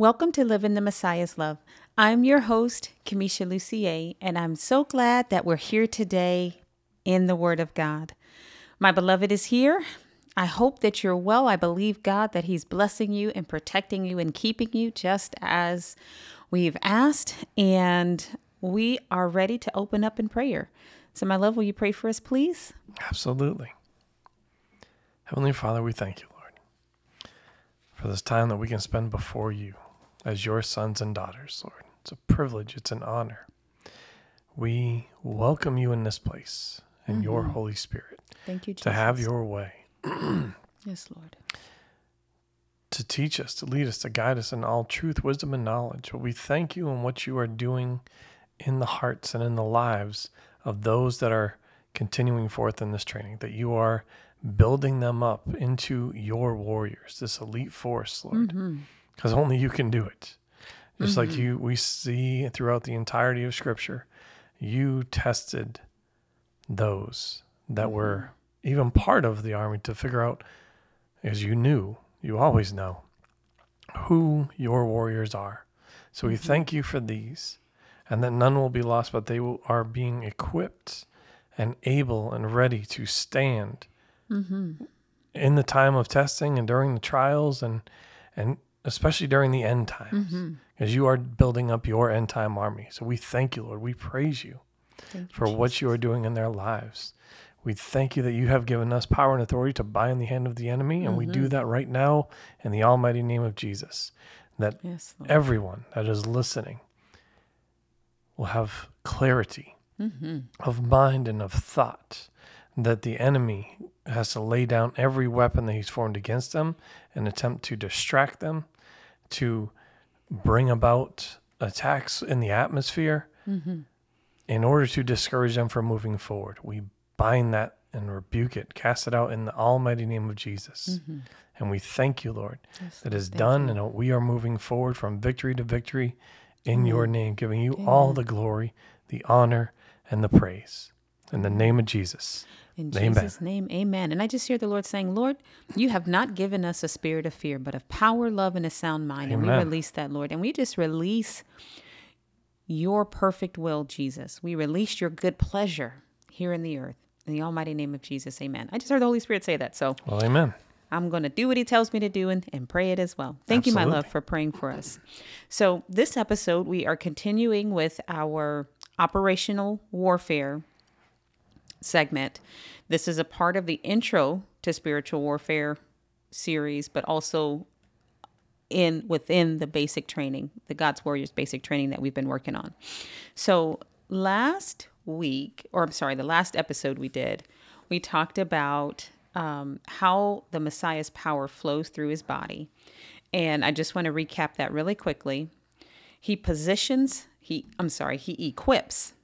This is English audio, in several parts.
Welcome to Live in the Messiah's Love. I'm your host, Kamisha Lucier, and I'm so glad that we're here today in the Word of God. My beloved is here. I hope that you're well. I believe God that He's blessing you and protecting you and keeping you just as we've asked. And we are ready to open up in prayer. So, my love, will you pray for us, please? Absolutely. Heavenly Father, we thank you, Lord, for this time that we can spend before you as your sons and daughters, Lord. It's a privilege, it's an honor. We welcome you in this place and mm-hmm. your Holy Spirit. Thank you, Jesus. To have your way. yes, Lord. To teach us, to lead us, to guide us in all truth, wisdom, and knowledge. But we thank you in what you are doing in the hearts and in the lives of those that are continuing forth in this training, that you are building them up into your warriors, this elite force, Lord, because only you can do it. Just mm-hmm. like you, we see throughout the entirety of Scripture, you tested those that mm-hmm. were even part of the army to figure out, as you knew, you always know, who your warriors are. So we mm-hmm. thank you for these, and that none will be lost, but they will, are being equipped and able and ready to stand mm-hmm. in the time of testing and during the trials and and especially during the end times, mm-hmm. as you are building up your end time army. So we thank you, Lord. We praise you you, for Jesus. what you are doing in their lives. We thank you that you have given us power and authority to bind the hand of the enemy, and mm-hmm. we do mm-hmm. that right now in the almighty name of Jesus. That yes, everyone that is listening will have clarity mm-hmm. of mind and of thought, that the enemy has to lay down every weapon that he's formed against them and attempt to distract them, to bring about attacks in the atmosphere mm-hmm. in order to discourage them from moving forward. We bind that and rebuke it, cast it out in the almighty name of Jesus. Mm-hmm. And we thank you, Lord, yes, that is done you. and we are moving forward from victory to victory in your name, giving you Amen. all the glory, the honor, and the praise. In the name of Jesus. In amen. Jesus' name, amen. And I just hear the Lord saying, Lord, you have not given us a spirit of fear, but of power, love, and a sound mind. Amen. And we release that, Lord. And we just release your perfect will, Jesus. We release your good pleasure here in the earth. In the almighty name of Jesus, amen. I just heard the Holy Spirit say that. So, well, amen. I'm going to do what he tells me to do and, and pray it as well. Thank Absolutely. you, my love, for praying for us. So, this episode, we are continuing with our operational warfare segment. This is a part of the intro to spiritual warfare series, but also in within the basic training, the God's Warriors basic training that we've been working on. So, last week, or I'm sorry, the last episode we did, we talked about um, how the Messiah's power flows through his body. And I just want to recap that really quickly. He positions, he, I'm sorry, he equips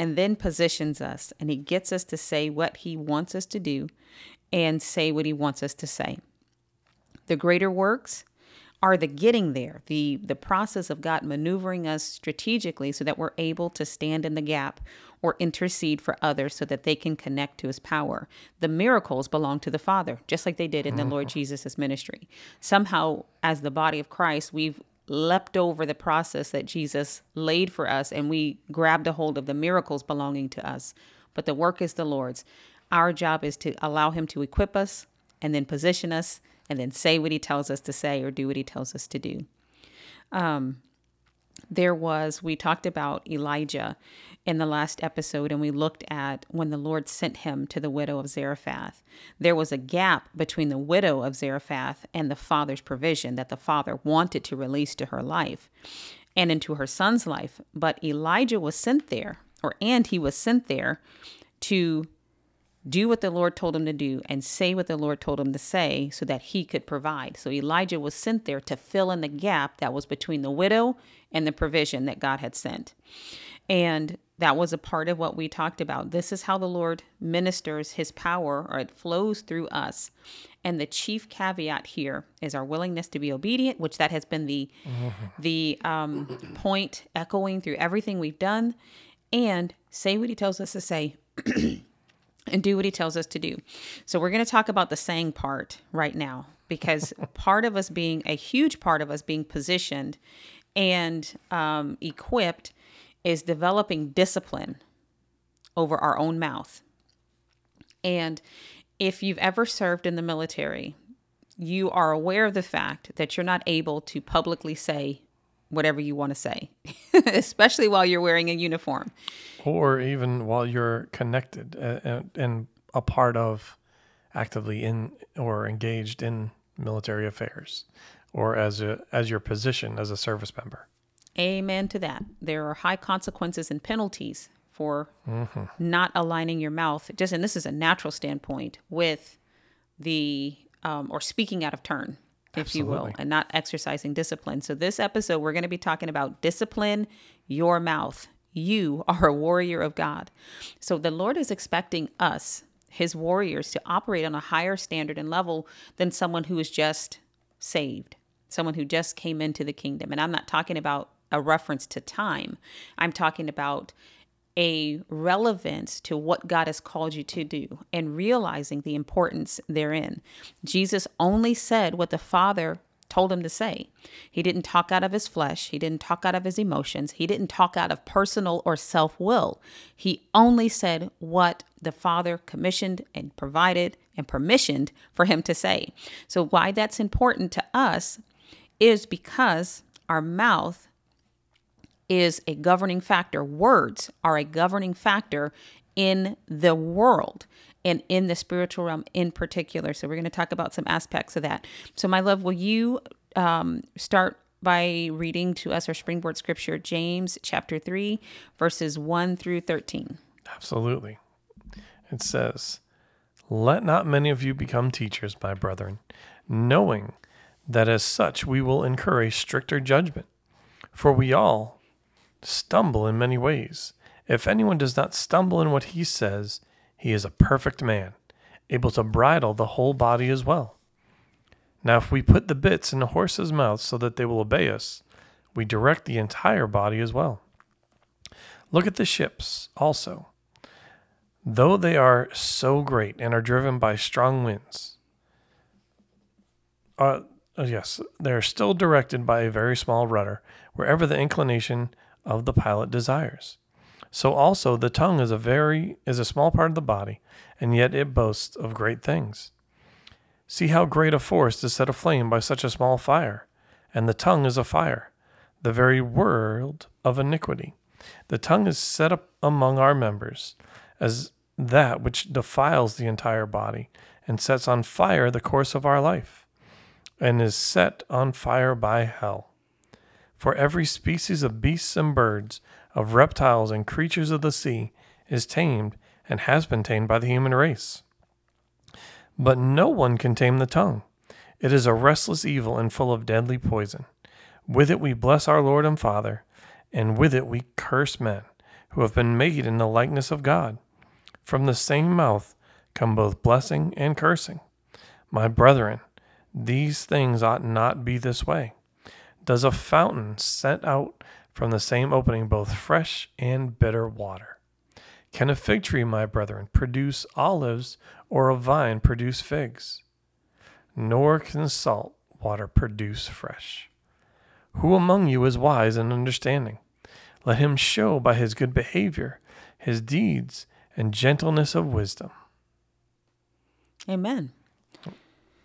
and then positions us and he gets us to say what he wants us to do and say what he wants us to say. The greater works are the getting there, the the process of God maneuvering us strategically so that we're able to stand in the gap or intercede for others so that they can connect to his power. The miracles belong to the Father, just like they did in the Lord mm-hmm. Jesus' ministry. Somehow, as the body of Christ, we've leapt over the process that Jesus laid for us and we grabbed a hold of the miracles belonging to us. But the work is the Lord's. Our job is to allow him to equip us and then position us and then say what he tells us to say or do what he tells us to do. Um, there was, we talked about Elijah in the last episode, and we looked at when the Lord sent him to the widow of Zarephath. There was a gap between the widow of Zarephath and the father's provision that the father wanted to release to her life and into her son's life. But Elijah was sent there, or and he was sent there to do what the Lord told him to do and say what the Lord told him to say so that he could provide. So Elijah was sent there to fill in the gap that was between the widow and the provision that God had sent. And that was a part of what we talked about. This is how the Lord ministers his power or it flows through us. And the chief caveat here is our willingness to be obedient, which that has been the mm-hmm. the um, point echoing through everything we've done, and say what he tells us to say and do what he tells us to do. So we're going to talk about the saying part right now because part of us being a huge part of us being positioned and um, equipped is developing discipline over our own mouth. And if you've ever served in the military, you are aware of the fact that you're not able to publicly say whatever you want to say, especially while you're wearing a uniform. Or even while you're connected uh, and, and a part of actively in or engaged in military affairs or as a as your position as a service member. Amen to that. There are high consequences and penalties for mm-hmm. not aligning your mouth. Just and this is a natural standpoint with the um, or speaking out of turn, if Absolutely. you will, and not exercising discipline. So this episode, we're going to be talking about discipline your mouth. You are a warrior of God. So the Lord is expecting us, His warriors, to operate on a higher standard and level than someone who is just saved, someone who just came into the kingdom. And I'm not talking about a reference to time. I'm talking about a relevance to what God has called you to do and realizing the importance therein. Jesus only said what the Father told him to say. He didn't talk out of his flesh, he didn't talk out of his emotions, he didn't talk out of personal or self will. He only said what the Father commissioned and provided and permissioned for him to say. So, why that's important to us is because our mouth is a governing factor. Words are a governing factor in the world and in the spiritual realm in particular. So, we're going to talk about some aspects of that. So, my love, will you um, start by reading to us our springboard scripture, James chapter 3, verses 1 through 13? Absolutely. It says, Let not many of you become teachers, my brethren, knowing that as such we will incur a stricter judgment. For we all stumble in many ways. If anyone does not stumble in what he says, he is a perfect man, able to bridle the whole body as well. Now, if we put the bits in the horse's mouth so that they will obey us, we direct the entire body as well. Look at the ships also. Though they are so great and are driven by strong winds, uh, yes, they are still directed by a very small rudder, wherever the inclination of the pilot desires. So also the tongue is a very is a small part of the body, and yet it boasts of great things. See how great a forest is set aflame by such a small fire, and the tongue is a fire, the very world of iniquity. The tongue is set up among our members as that which defiles the entire body and sets on fire the course of our life, and is set on fire by hell. For every species of beasts and birds, of reptiles and creatures of the sea, is tamed and has been tamed by the human race. But no one can tame the tongue. It is a restless evil and full of deadly poison. With it we bless our Lord and Father, and with it we curse men, who have been made in the likeness of God. From the same mouth come both blessing and cursing. My brethren, these things ought not be this way. Does a fountain set out from the same opening both fresh and bitter water? Can a fig tree, my brethren, produce olives, or a vine produce figs? Nor can salt water produce fresh. Who among you is wise and understanding? Let him show by his good behavior, his deeds, and gentleness of wisdom. Amen.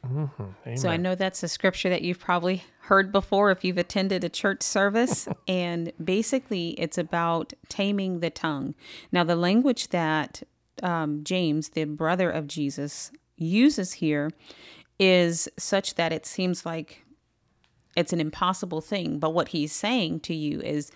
Mm-hmm. So I know that's a scripture that you've probably heard before if you've attended a church service. and basically, it's about taming the tongue. Now, the language that um, James, the brother of Jesus, uses here is such that it seems like it's an impossible thing. But what he's saying to you is,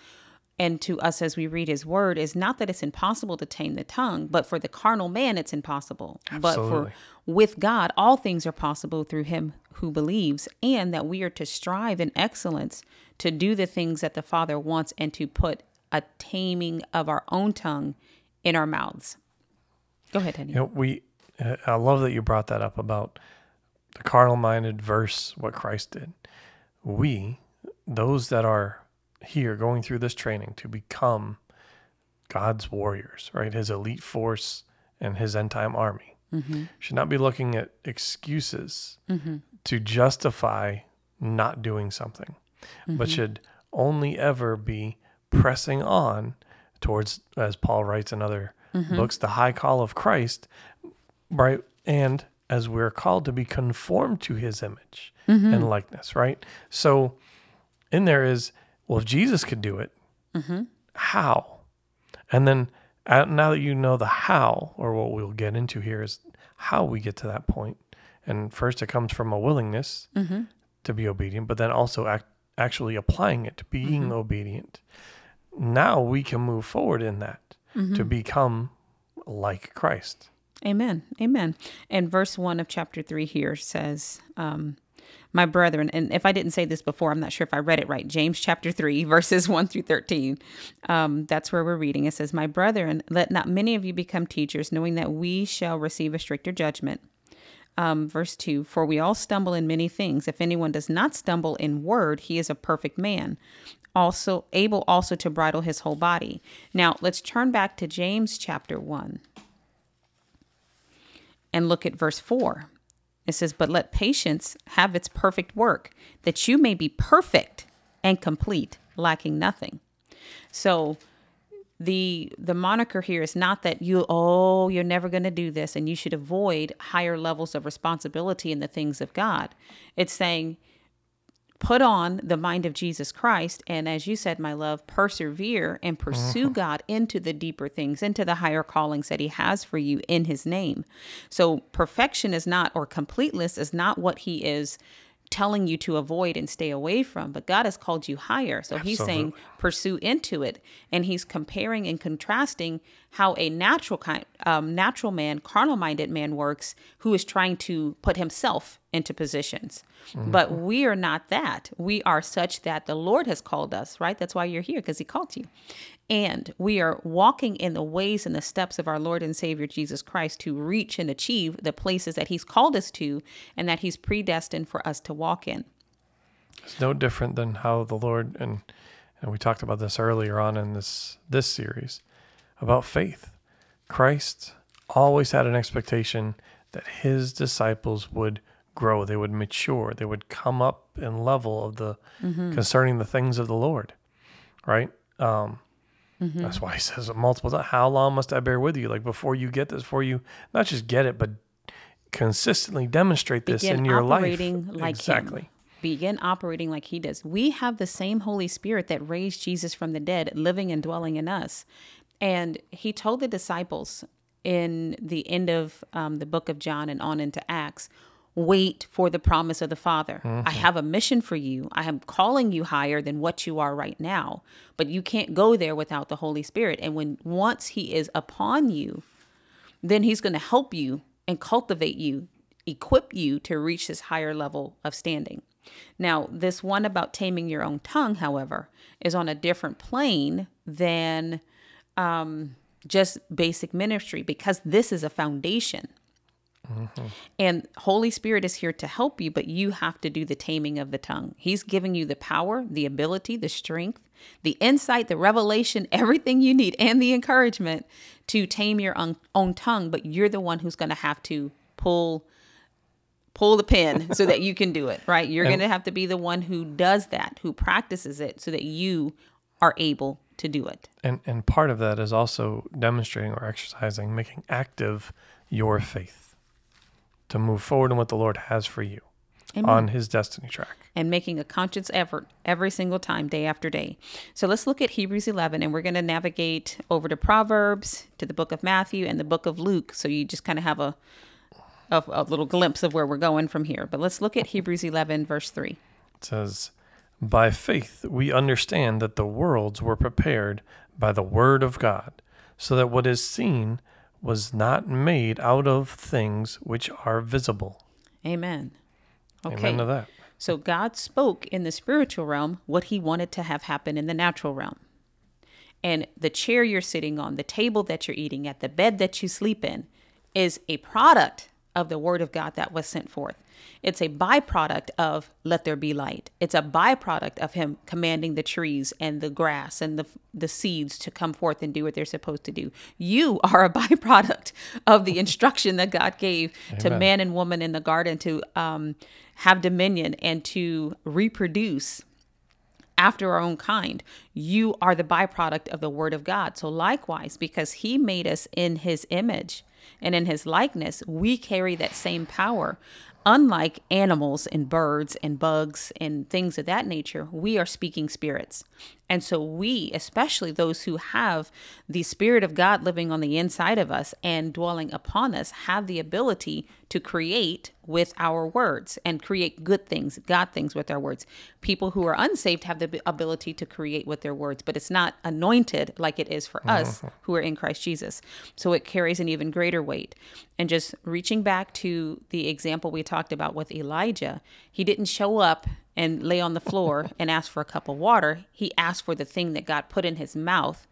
and to us as we read his word is not that it's impossible to tame the tongue, but for the carnal man it's impossible. Absolutely. But for with God all things are possible through him who believes, and that we are to strive in excellence to do the things that the Father wants and to put a taming of our own tongue in our mouths. Go ahead, Henny. You know, we uh, I love that you brought that up about the carnal minded verse what Christ did. We, those that are here going through this training to become God's warriors, right? His elite force and his end time army. Should not be looking at excuses to justify not doing something, but mm-hmm. should only ever be pressing on towards, as Paul writes in other mm-hmm. books, the high call of Christ, right? And as we're called to be conformed to his image mm-hmm. and likeness, right? So in there is, well, if Jesus could do it, how? And then now that you know the how, or what we'll get into here is how we get to that point. And first, it comes from a willingness to be obedient, but then also act, actually applying it to being obedient. Now we can move forward in that to become like Christ. Amen. Amen. And verse 1 of chapter 3 here says, um, My brethren, and if I didn't say this before, I'm not sure if I read it right. James chapter 3, verses 1 through 13. Um, that's where we're reading. It says, My brethren, let not many of you become teachers, knowing that we shall receive a stricter judgment. Um, verse 2 For we all stumble in many things. If anyone does not stumble in word, he is a perfect man, also able also to bridle his whole body. Now, let's turn back to James chapter 1 and look at verse 4. It says, But let patience have its perfect work, that you may be perfect and complete, lacking nothing. So the the moniker here is not that you oh you're never going to do this and you should avoid higher levels of responsibility in the things of God. It's saying put on the mind of Jesus Christ and as you said my love persevere and pursue mm-hmm. God into the deeper things into the higher callings that he has for you in his name. So perfection is not or completeness is not what he is telling you to avoid and stay away from but God has called you higher. So he's saying pursue into it. And he's comparing and contrasting how a natural kind um, natural man carnal minded man works who is trying to put himself into positions. But we are not that. We are such that the lord has called us right? That's why you're here because he called you and we are walking in the ways and the steps of our lord and savior jesus christ to reach and achieve the places that he's called us to and that he's predestined for us to walk in It's no different than how the Lord and and we talked about this earlier on in this this series about faith. Christ always had an expectation that his disciples would grow, they would mature, they would come up in level of the concerning the things of the Lord. Right? Um That's why he says it multiple times. How long must I bear with you? Like before you get this, before you not just get it, but consistently demonstrate this begin in your life. like exactly. him. Begin operating like he does. We have the same Holy Spirit that raised Jesus from the dead, living and dwelling in us. And he told the disciples in the end of um, the book of John and on into Acts, wait for the promise of the Father. I have a mission for you. I am calling you higher than what you are right now, but you can't go there without the Holy Spirit. And when once he is upon you, then he's going to help you and cultivate you, equip you to reach this higher level of standing. Now, this one about taming your own tongue, however, is on a different plane than um, just basic ministry because this is a foundation. And Holy Spirit is here to help you, but you have to do the taming of the tongue. He's giving you the power, the ability, the strength, the insight, the revelation, everything you need, and the encouragement to tame your own, own tongue. But you're the one who's going to have to pull pull the pin so that you can do it. Right? You're going to have to be the one who does that, who practices it, so that you are able to do it. And and part of that is also demonstrating or exercising, making active your faith to move forward in what the Lord has for you Amen. on his destiny track. and making a conscious effort every single time, day after day. So let's look at Hebrews 11 and we're going to navigate over to Proverbs, to the book of Matthew, and the book of Luke. So you just kind of have a, a, a little glimpse of where we're going from here. But let's look at Hebrews 11, verse 3. It says, By faith we understand that the worlds were prepared by the word of God, so that what is seen was not made out of things which are visible. Amen. Okay. Amen to that. So God spoke in the spiritual realm what he wanted to have happen in the natural realm. And the chair you're sitting on, the table that you're eating at, the bed that you sleep in is a product of the word of God that was sent forth. It's a byproduct of let there be light. It's a byproduct of him commanding the trees and the grass and the the seeds to come forth and do what they're supposed to do. You are a byproduct of the instruction that God gave Amen. to man and woman in the garden to um, have dominion and to reproduce after our own kind. You are the byproduct of the word of God. So, likewise, because he made us in his image and in his likeness, we carry that same power. Unlike animals and birds and bugs and things of that nature, we are speaking spirits. And so, we, especially those who have the Spirit of God living on the inside of us and dwelling upon us, have the ability to create with our words and create good things, God things with our words. People who are unsaved have the ability to create with their words, but it's not anointed like it is for us mm-hmm. who are in Christ Jesus. So it carries an even greater weight. And just reaching back to the example we talked about with Elijah, he didn't show up and lay on the floor and ask for a cup of water. He asked for the thing that God put in his mouth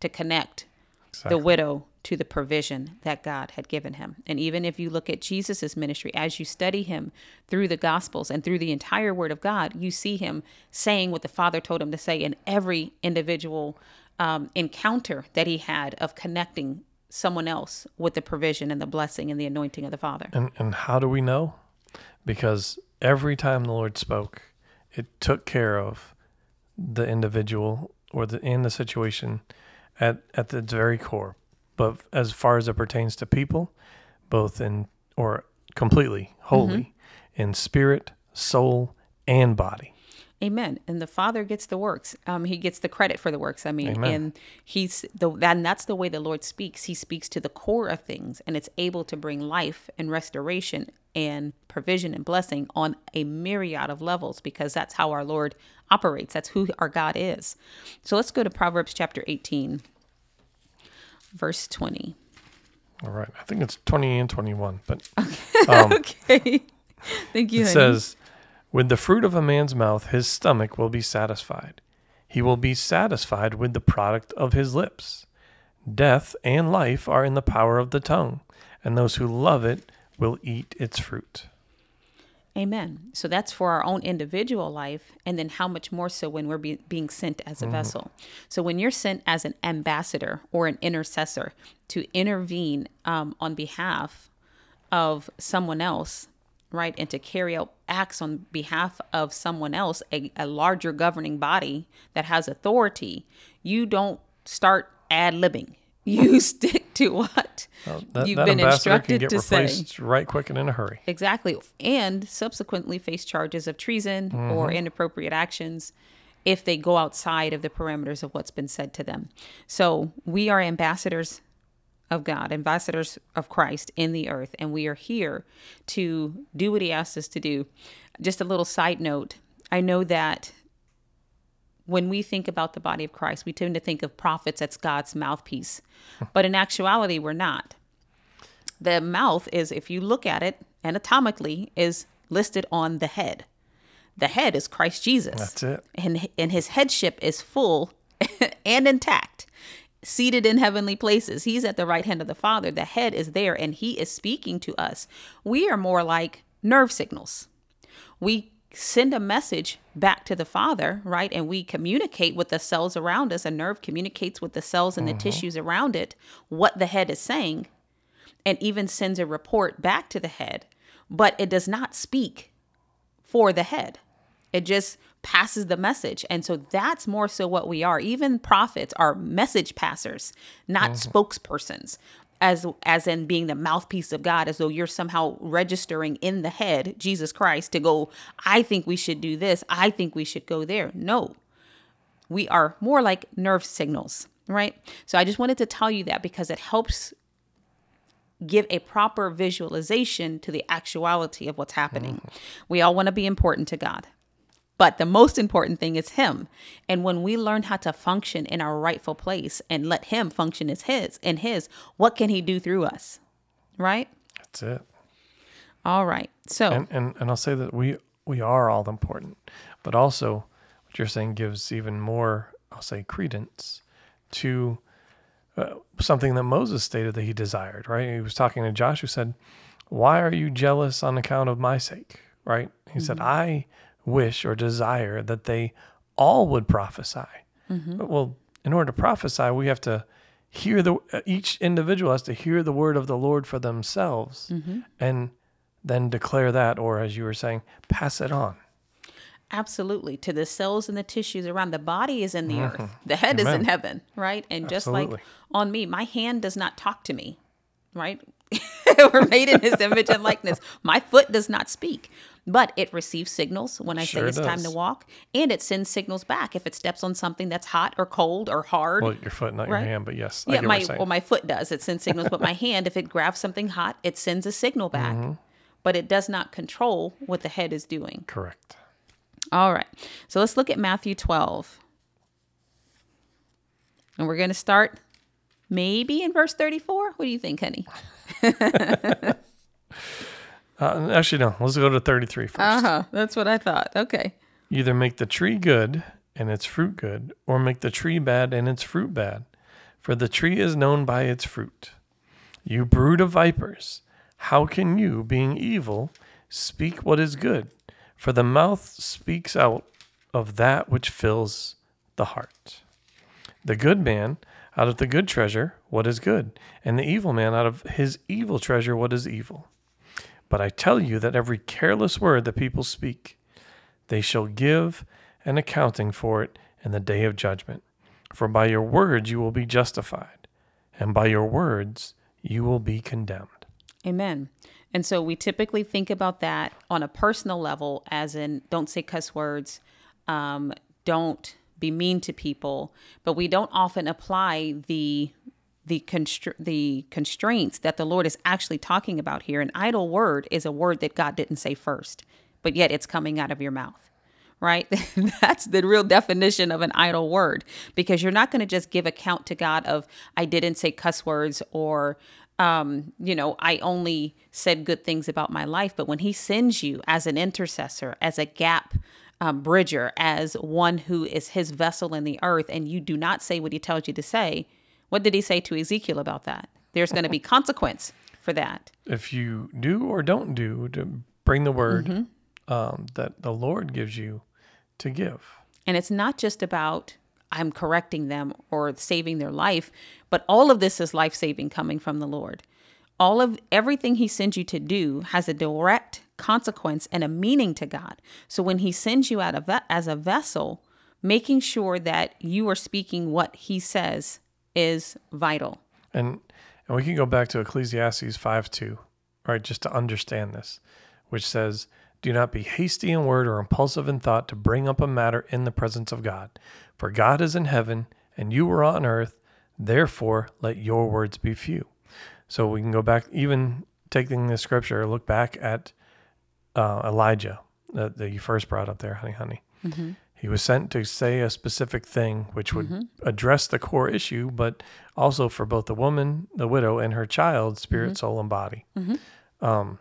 to connect exactly. the widow to the provision that God had given him. And even if you look at Jesus's ministry, as you study him through the Gospels and through the entire Word of God, you see him saying what the Father told him to say in every individual um, encounter that he had of connecting someone else with the provision and the blessing and the anointing of the Father. And, and how do we know? Because every time the Lord spoke, it took care of the individual or the in the situation at at its very core but as far as it pertains to people, both in or completely, wholly, mm-hmm. in spirit, soul, and body. Amen. And the Father gets the works. Um, he gets the credit for the works. I mean, Amen. and he's the and that's the way the Lord speaks. He speaks to the core of things, and it's able to bring life and restoration and provision and blessing on a myriad of levels because that's how our Lord operates. That's who our God is. So let's go to Proverbs chapter 18 verse 20. All right. I think it's 20 and 21, but okay. Um, okay. Thank you. It honey. says, "With the fruit of a man's mouth his stomach will be satisfied. He will be satisfied with the product of his lips. Death and life are in the power of the tongue, and those who love it will eat its fruit." Amen. So that's for our own individual life. And then how much more so when we're be, being sent as a mm-hmm. vessel. So when you're sent as an ambassador or an intercessor to intervene um, on behalf of someone else, right, and to carry out acts on behalf of someone else, a, a larger governing body that has authority, you don't start ad libbing you stick to what well, that, you've that been instructed to say. Right quick and in a hurry. Exactly. And subsequently face charges of treason mm-hmm. or inappropriate actions if they go outside of the parameters of what's been said to them. So we are ambassadors of God, ambassadors of Christ in the earth, and we are here to do what He asks us to do. Just a little side note I know that when we think about the body of Christ, we tend to think of prophets as God's mouthpiece. But in actuality, we're not. The mouth is, if you look at it anatomically, is listed on the head. The head is Christ Jesus. That's it. And, and his headship is full and intact, seated in heavenly places. He's at the right hand of the Father. The head is there and he is speaking to us. We are more like nerve signals. We send a message back to the father, right? And we communicate with the cells around us. A nerve communicates with the cells and the mm-hmm. tissues around it what the head is saying and even sends a report back to the head, but it does not speak for the head. It just passes the message. And so that's more so what we are. Even prophets are message passers, not mm-hmm. spokespersons as as in being the mouthpiece of God as though you're somehow registering in the head Jesus Christ to go I think we should do this I think we should go there no we are more like nerve signals right so I just wanted to tell you that because it helps give a proper visualization to the actuality of what's happening mm-hmm. we all want to be important to God but the most important thing is Him. And when we learn how to function in our rightful place and let Him function as His and His, what can He do through us? Right? That's it. All right. So and, and, and I'll say that we we are all important, but also what you're saying gives even more, I'll say, credence to uh, something that Moses stated that he desired, right? He was talking to Joshua, said, Why are you jealous on account of my sake? Right? He said, I wish or desire that they all would prophesy. Well, in order to prophesy, we have to hear the each individual has to hear the word of the Lord for themselves and then declare that or as you were saying, pass it on. Absolutely. To the cells and the tissues around the body is in the earth. The head is Mm-hmm. In heaven, right? And just like on me, my hand does not talk to me, right? We're made in his image and likeness. My foot does not speak, but it receives signals when I Sure say it's time to walk, and it sends signals back if it steps on something that's hot or cold or hard. Well, your foot, not Right. your hand, but yes, yeah, my well, my foot does. It sends signals, but my hand, if it grabs something hot, it sends a signal back. Mm-hmm. But it does not control what the head is doing. Correct. All right. So let's look at Matthew 12. And we're going to start maybe in verse 34. What do you think, honey? Uh, actually, no. Let's go to 33 first. Uh huh. That's what I thought. Okay. Either make the tree good and its fruit good, or make the tree bad and its fruit bad. For the tree is known by its fruit. You brood of vipers, how can you, being evil, speak what is good? For the mouth speaks out of that which fills the heart. The good man out of the good treasure what is good, and the evil man out of his evil treasure what is evil. But I tell you that every careless word that people speak, they shall give an accounting for it in the day of judgment. For by your words you will be justified, and by your words you will be condemned. Amen. And so we typically think about that on a personal level, as in don't say cuss words, um, don't be mean to people, but we don't often apply the the constr- the constraints that the Lord is actually talking about here. An idle word is a word that God didn't say first, but yet it's coming out of your mouth. Right? That's the real definition of an idle word because you're not going to just give account to God of I didn't say cuss words or um, you know, I only said good things about my life. But when he sends you as an intercessor, as a gap um, bridger, as one who is his vessel in the earth, and you do not say what he tells you to say, what did he say to Ezekiel about that? There's going to be consequence for that. If you do or don't do to bring the word um, that the Lord gives you to give. And it's not just about I'm correcting them or saving their life, but all of this is life saving coming from the Lord. All of everything he sends you to do has a direct consequence and a meaning to God. So when he sends you out of ve- as a vessel, making sure that you are speaking what he says is vital. And and we can go back to Ecclesiastes 5 2, right, just to understand this, which says, Do not be hasty in word or impulsive in thought to bring up a matter in the presence of God. For God is in heaven, and you are on earth, therefore let your words be few. So we can go back, even taking this scripture, look back at uh, Elijah that, that you first brought up there, honey, honey. He was sent to say a specific thing which would mm-hmm. address the core issue, but also for both the woman, the widow, and her child, spirit, mm-hmm. soul, and body. Mm-hmm. Um,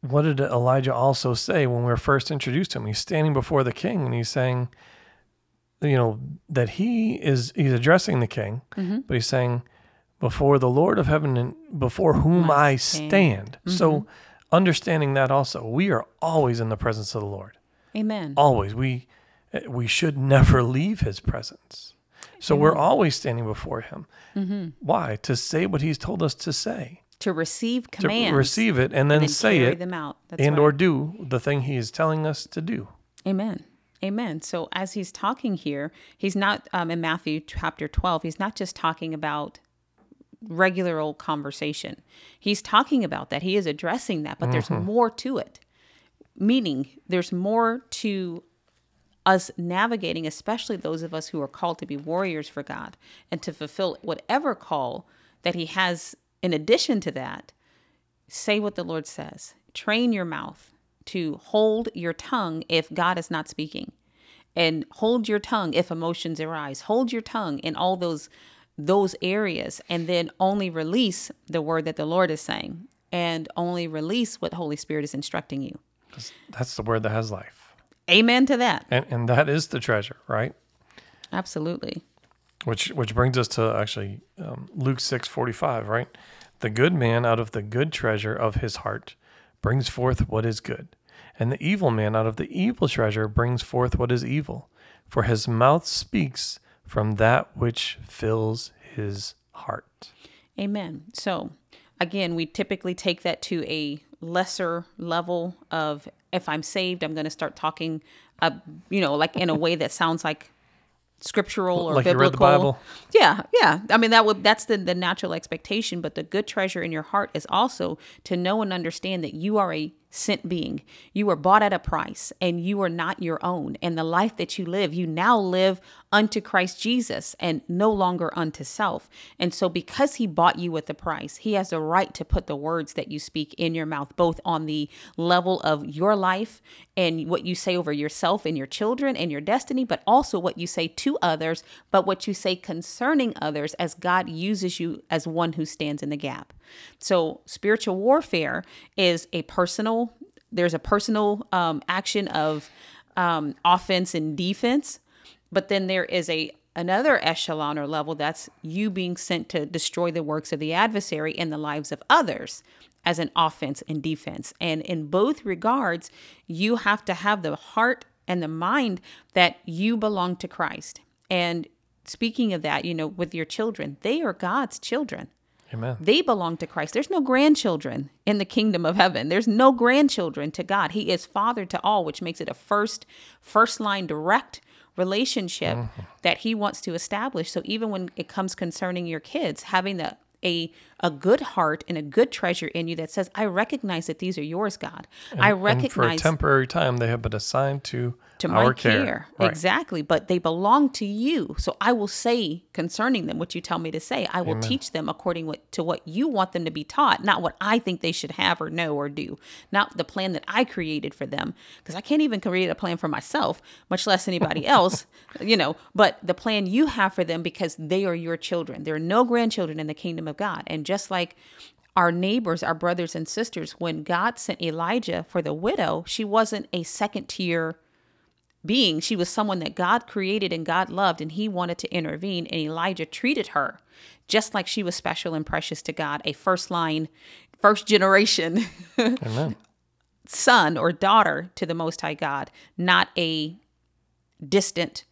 what did Elijah also say when we were first introduced to him? He's standing before the king and he's saying, you know, that he is he's addressing the king, but he's saying, before the Lord of heaven and before whom I I stand." stand. So understanding that also, we are always in the presence of the Lord Amen. always we eh, we should never leave his presence so we're always standing before him mm-hmm. why to say what he's told us to say To receive to receive it and then, and say carry it them out. That's and right. or do the thing he is telling us to do Amen. Amen. So as he's talking here, he's not um, in Matthew chapter 12, he's not just talking about regular old conversation. He's talking about that. He is addressing that, but there's mm-hmm. more to it. Meaning, there's more to us navigating, especially those of us who are called to be warriors for God and to fulfill whatever call that He has in addition to that. Say what the Lord says. Train your mouth to hold your tongue if God is not speaking. And hold your tongue if emotions arise. Hold your tongue in all those those areas and then only release the word that the Lord is saying and only release what Holy Spirit is instructing you. That's the word that has life Amen to that. and and that is the treasure right Absolutely. which which brings us to actually um, luke six forty five, right The good man out of the good treasure of his heart brings forth what is good, and the evil man out of the evil treasure brings forth what is evil. For his mouth speaks from that which fills his heart. Amen. So, again, we typically take that to a lesser level of if I'm saved, I'm going to start talking, uh, you know, like in a way that sounds like scriptural or like biblical. You read the Bible? Yeah, yeah. I mean that would that's the the natural expectation, but the good treasure in your heart is also to know and understand that you are a sent being. You were bought at a price and you are not your own. And the life that you live, you now live unto Christ Jesus and no longer unto self. And so, because he bought you with the price, he has a right to put the words that you speak in your mouth, both on the level of your life and what you say over yourself and your children and your destiny, but also what you say to others, but what you say concerning others as God uses you as one who stands in the gap. So, spiritual warfare is a personal, there's a personal um, action of um, offense and defense, but then there is a another echelon or level that's you being sent to destroy the works of the adversary in the lives of others as an offense and defense. And in both regards, you have to have the heart and the mind that you belong to Christ. And speaking of that, you know, with your children, they are God's children. Amen. They belong to Christ. There's no grandchildren in the kingdom of heaven. There's no grandchildren to God. He is father to all, which makes it a first first line direct relationship mm-hmm. that he wants to establish. So even when it comes concerning your kids, having the a a good heart and a good treasure in you that says, I recognize that these are yours, God. And, I recognize for a temporary time they have been assigned to to our my care. care. Right. Exactly. But they belong to you. So I will say concerning them what you tell me to say. I will Amen. teach them according to what you want them to be taught, not what I think they should have or know or do, not the plan that I created for them. Because I can't even create a plan for myself, much less anybody else, you know, but the plan you have for them because they are your children. There are no grandchildren in the kingdom of God. And just like our neighbors, our brothers and sisters, when God sent Elijah for the widow, she wasn't a second tier being. She was someone that God created and God loved, and He wanted to intervene. And Elijah treated her just like she was special and precious to God, a first line, first generation son or daughter to the Most High God, not a distant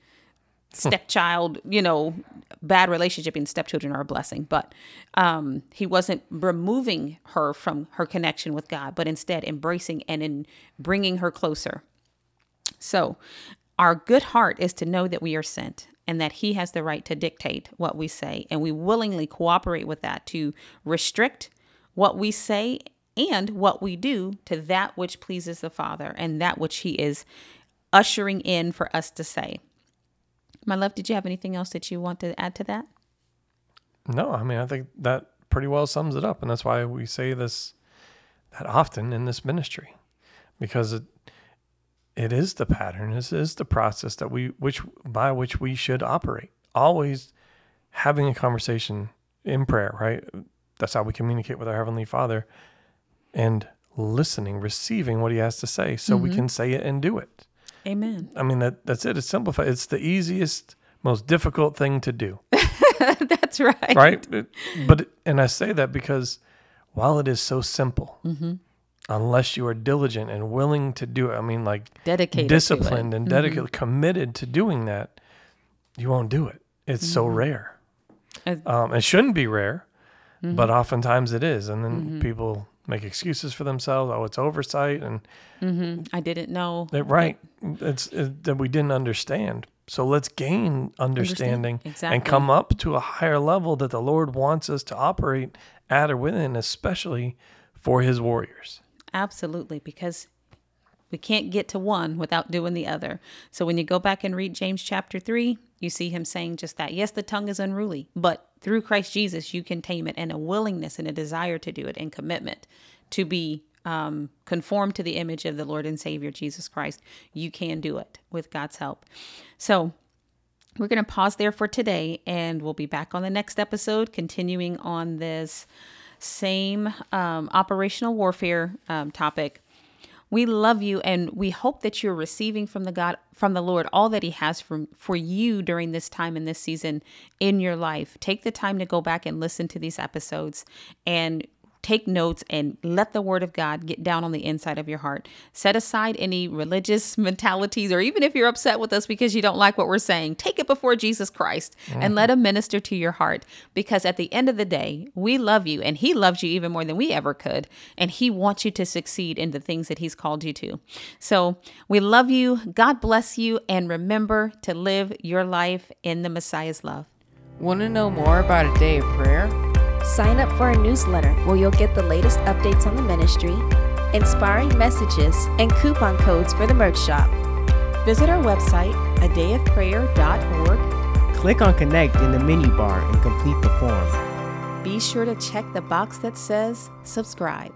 stepchild, you know, bad relationship and stepchildren are a blessing, but um, he wasn't removing her from her connection with God, but instead embracing and in bringing her closer. So, our good heart is to know that we are sent and that he has the right to dictate what we say, and we willingly cooperate with that to restrict what we say and what we do to that which pleases the Father and that which he is ushering in for us to say. My love, did you have anything else that you want to add to that? No, I mean, I think that pretty well sums it up. And that's why we say this that often in this ministry because it, it is the pattern, This is the process that we, which by which we should operate. Always having a conversation in prayer, right? That's how we communicate with our Heavenly Father and listening, receiving what He has to say so mm-hmm. we can say it and do it. Amen. I mean that that's it. It's simplified. It's the easiest, most difficult thing to do. that's right. Right. But and I say that because while it is so simple, mm-hmm. Unless you are diligent and willing to do it, I mean, like dedicated, disciplined, and mm-hmm. dedicated, mm-hmm. committed to doing that, you won't do it. It's so mm-hmm. rare. Um, it shouldn't be rare, but mm-hmm. oftentimes it is, and then people make excuses for themselves. Oh, it's oversight, and mm-hmm. I didn't know. That, right, it's it, that we didn't understand. So let's gain understanding Understand. exactly. and come up to a higher level that the Lord wants us to operate at or within, especially for His warriors. Absolutely, because we can't get to one without doing the other. So when you go back and read James chapter 3, you see him saying just that. Yes, the tongue is unruly, but through Christ Jesus, you can tame it and a willingness and a desire to do it and commitment to be um, conformed to the image of the Lord and Savior Jesus Christ. You can do it with God's help. So, we're going to pause there for today and we'll be back on the next episode, continuing on this same um, operational warfare um, topic We love you and we hope that you're receiving from the God from the Lord all that he has for for you during this time in this season in your life. Take the time to go back and listen to these episodes and take notes and let the word of God get down on the inside of your heart. Set aside any religious mentalities, or even if you're upset with us because you don't like what we're saying, take it before Jesus Christ mm-hmm. and let him minister to your heart. Because at the end of the day, we love you and he loves you even more than we ever could. And he wants you to succeed in the things that he's called you to. So we love you. God bless you. And remember to live your life in the Messiah's love. Want to know more about a day of prayer? Sign up for our newsletter where you'll get the latest updates on the ministry, inspiring messages, and coupon codes for the merch shop. Visit our website, adayofprayer.org. Click on Connect in the menu bar and complete the form. Be sure to check the box that says subscribe.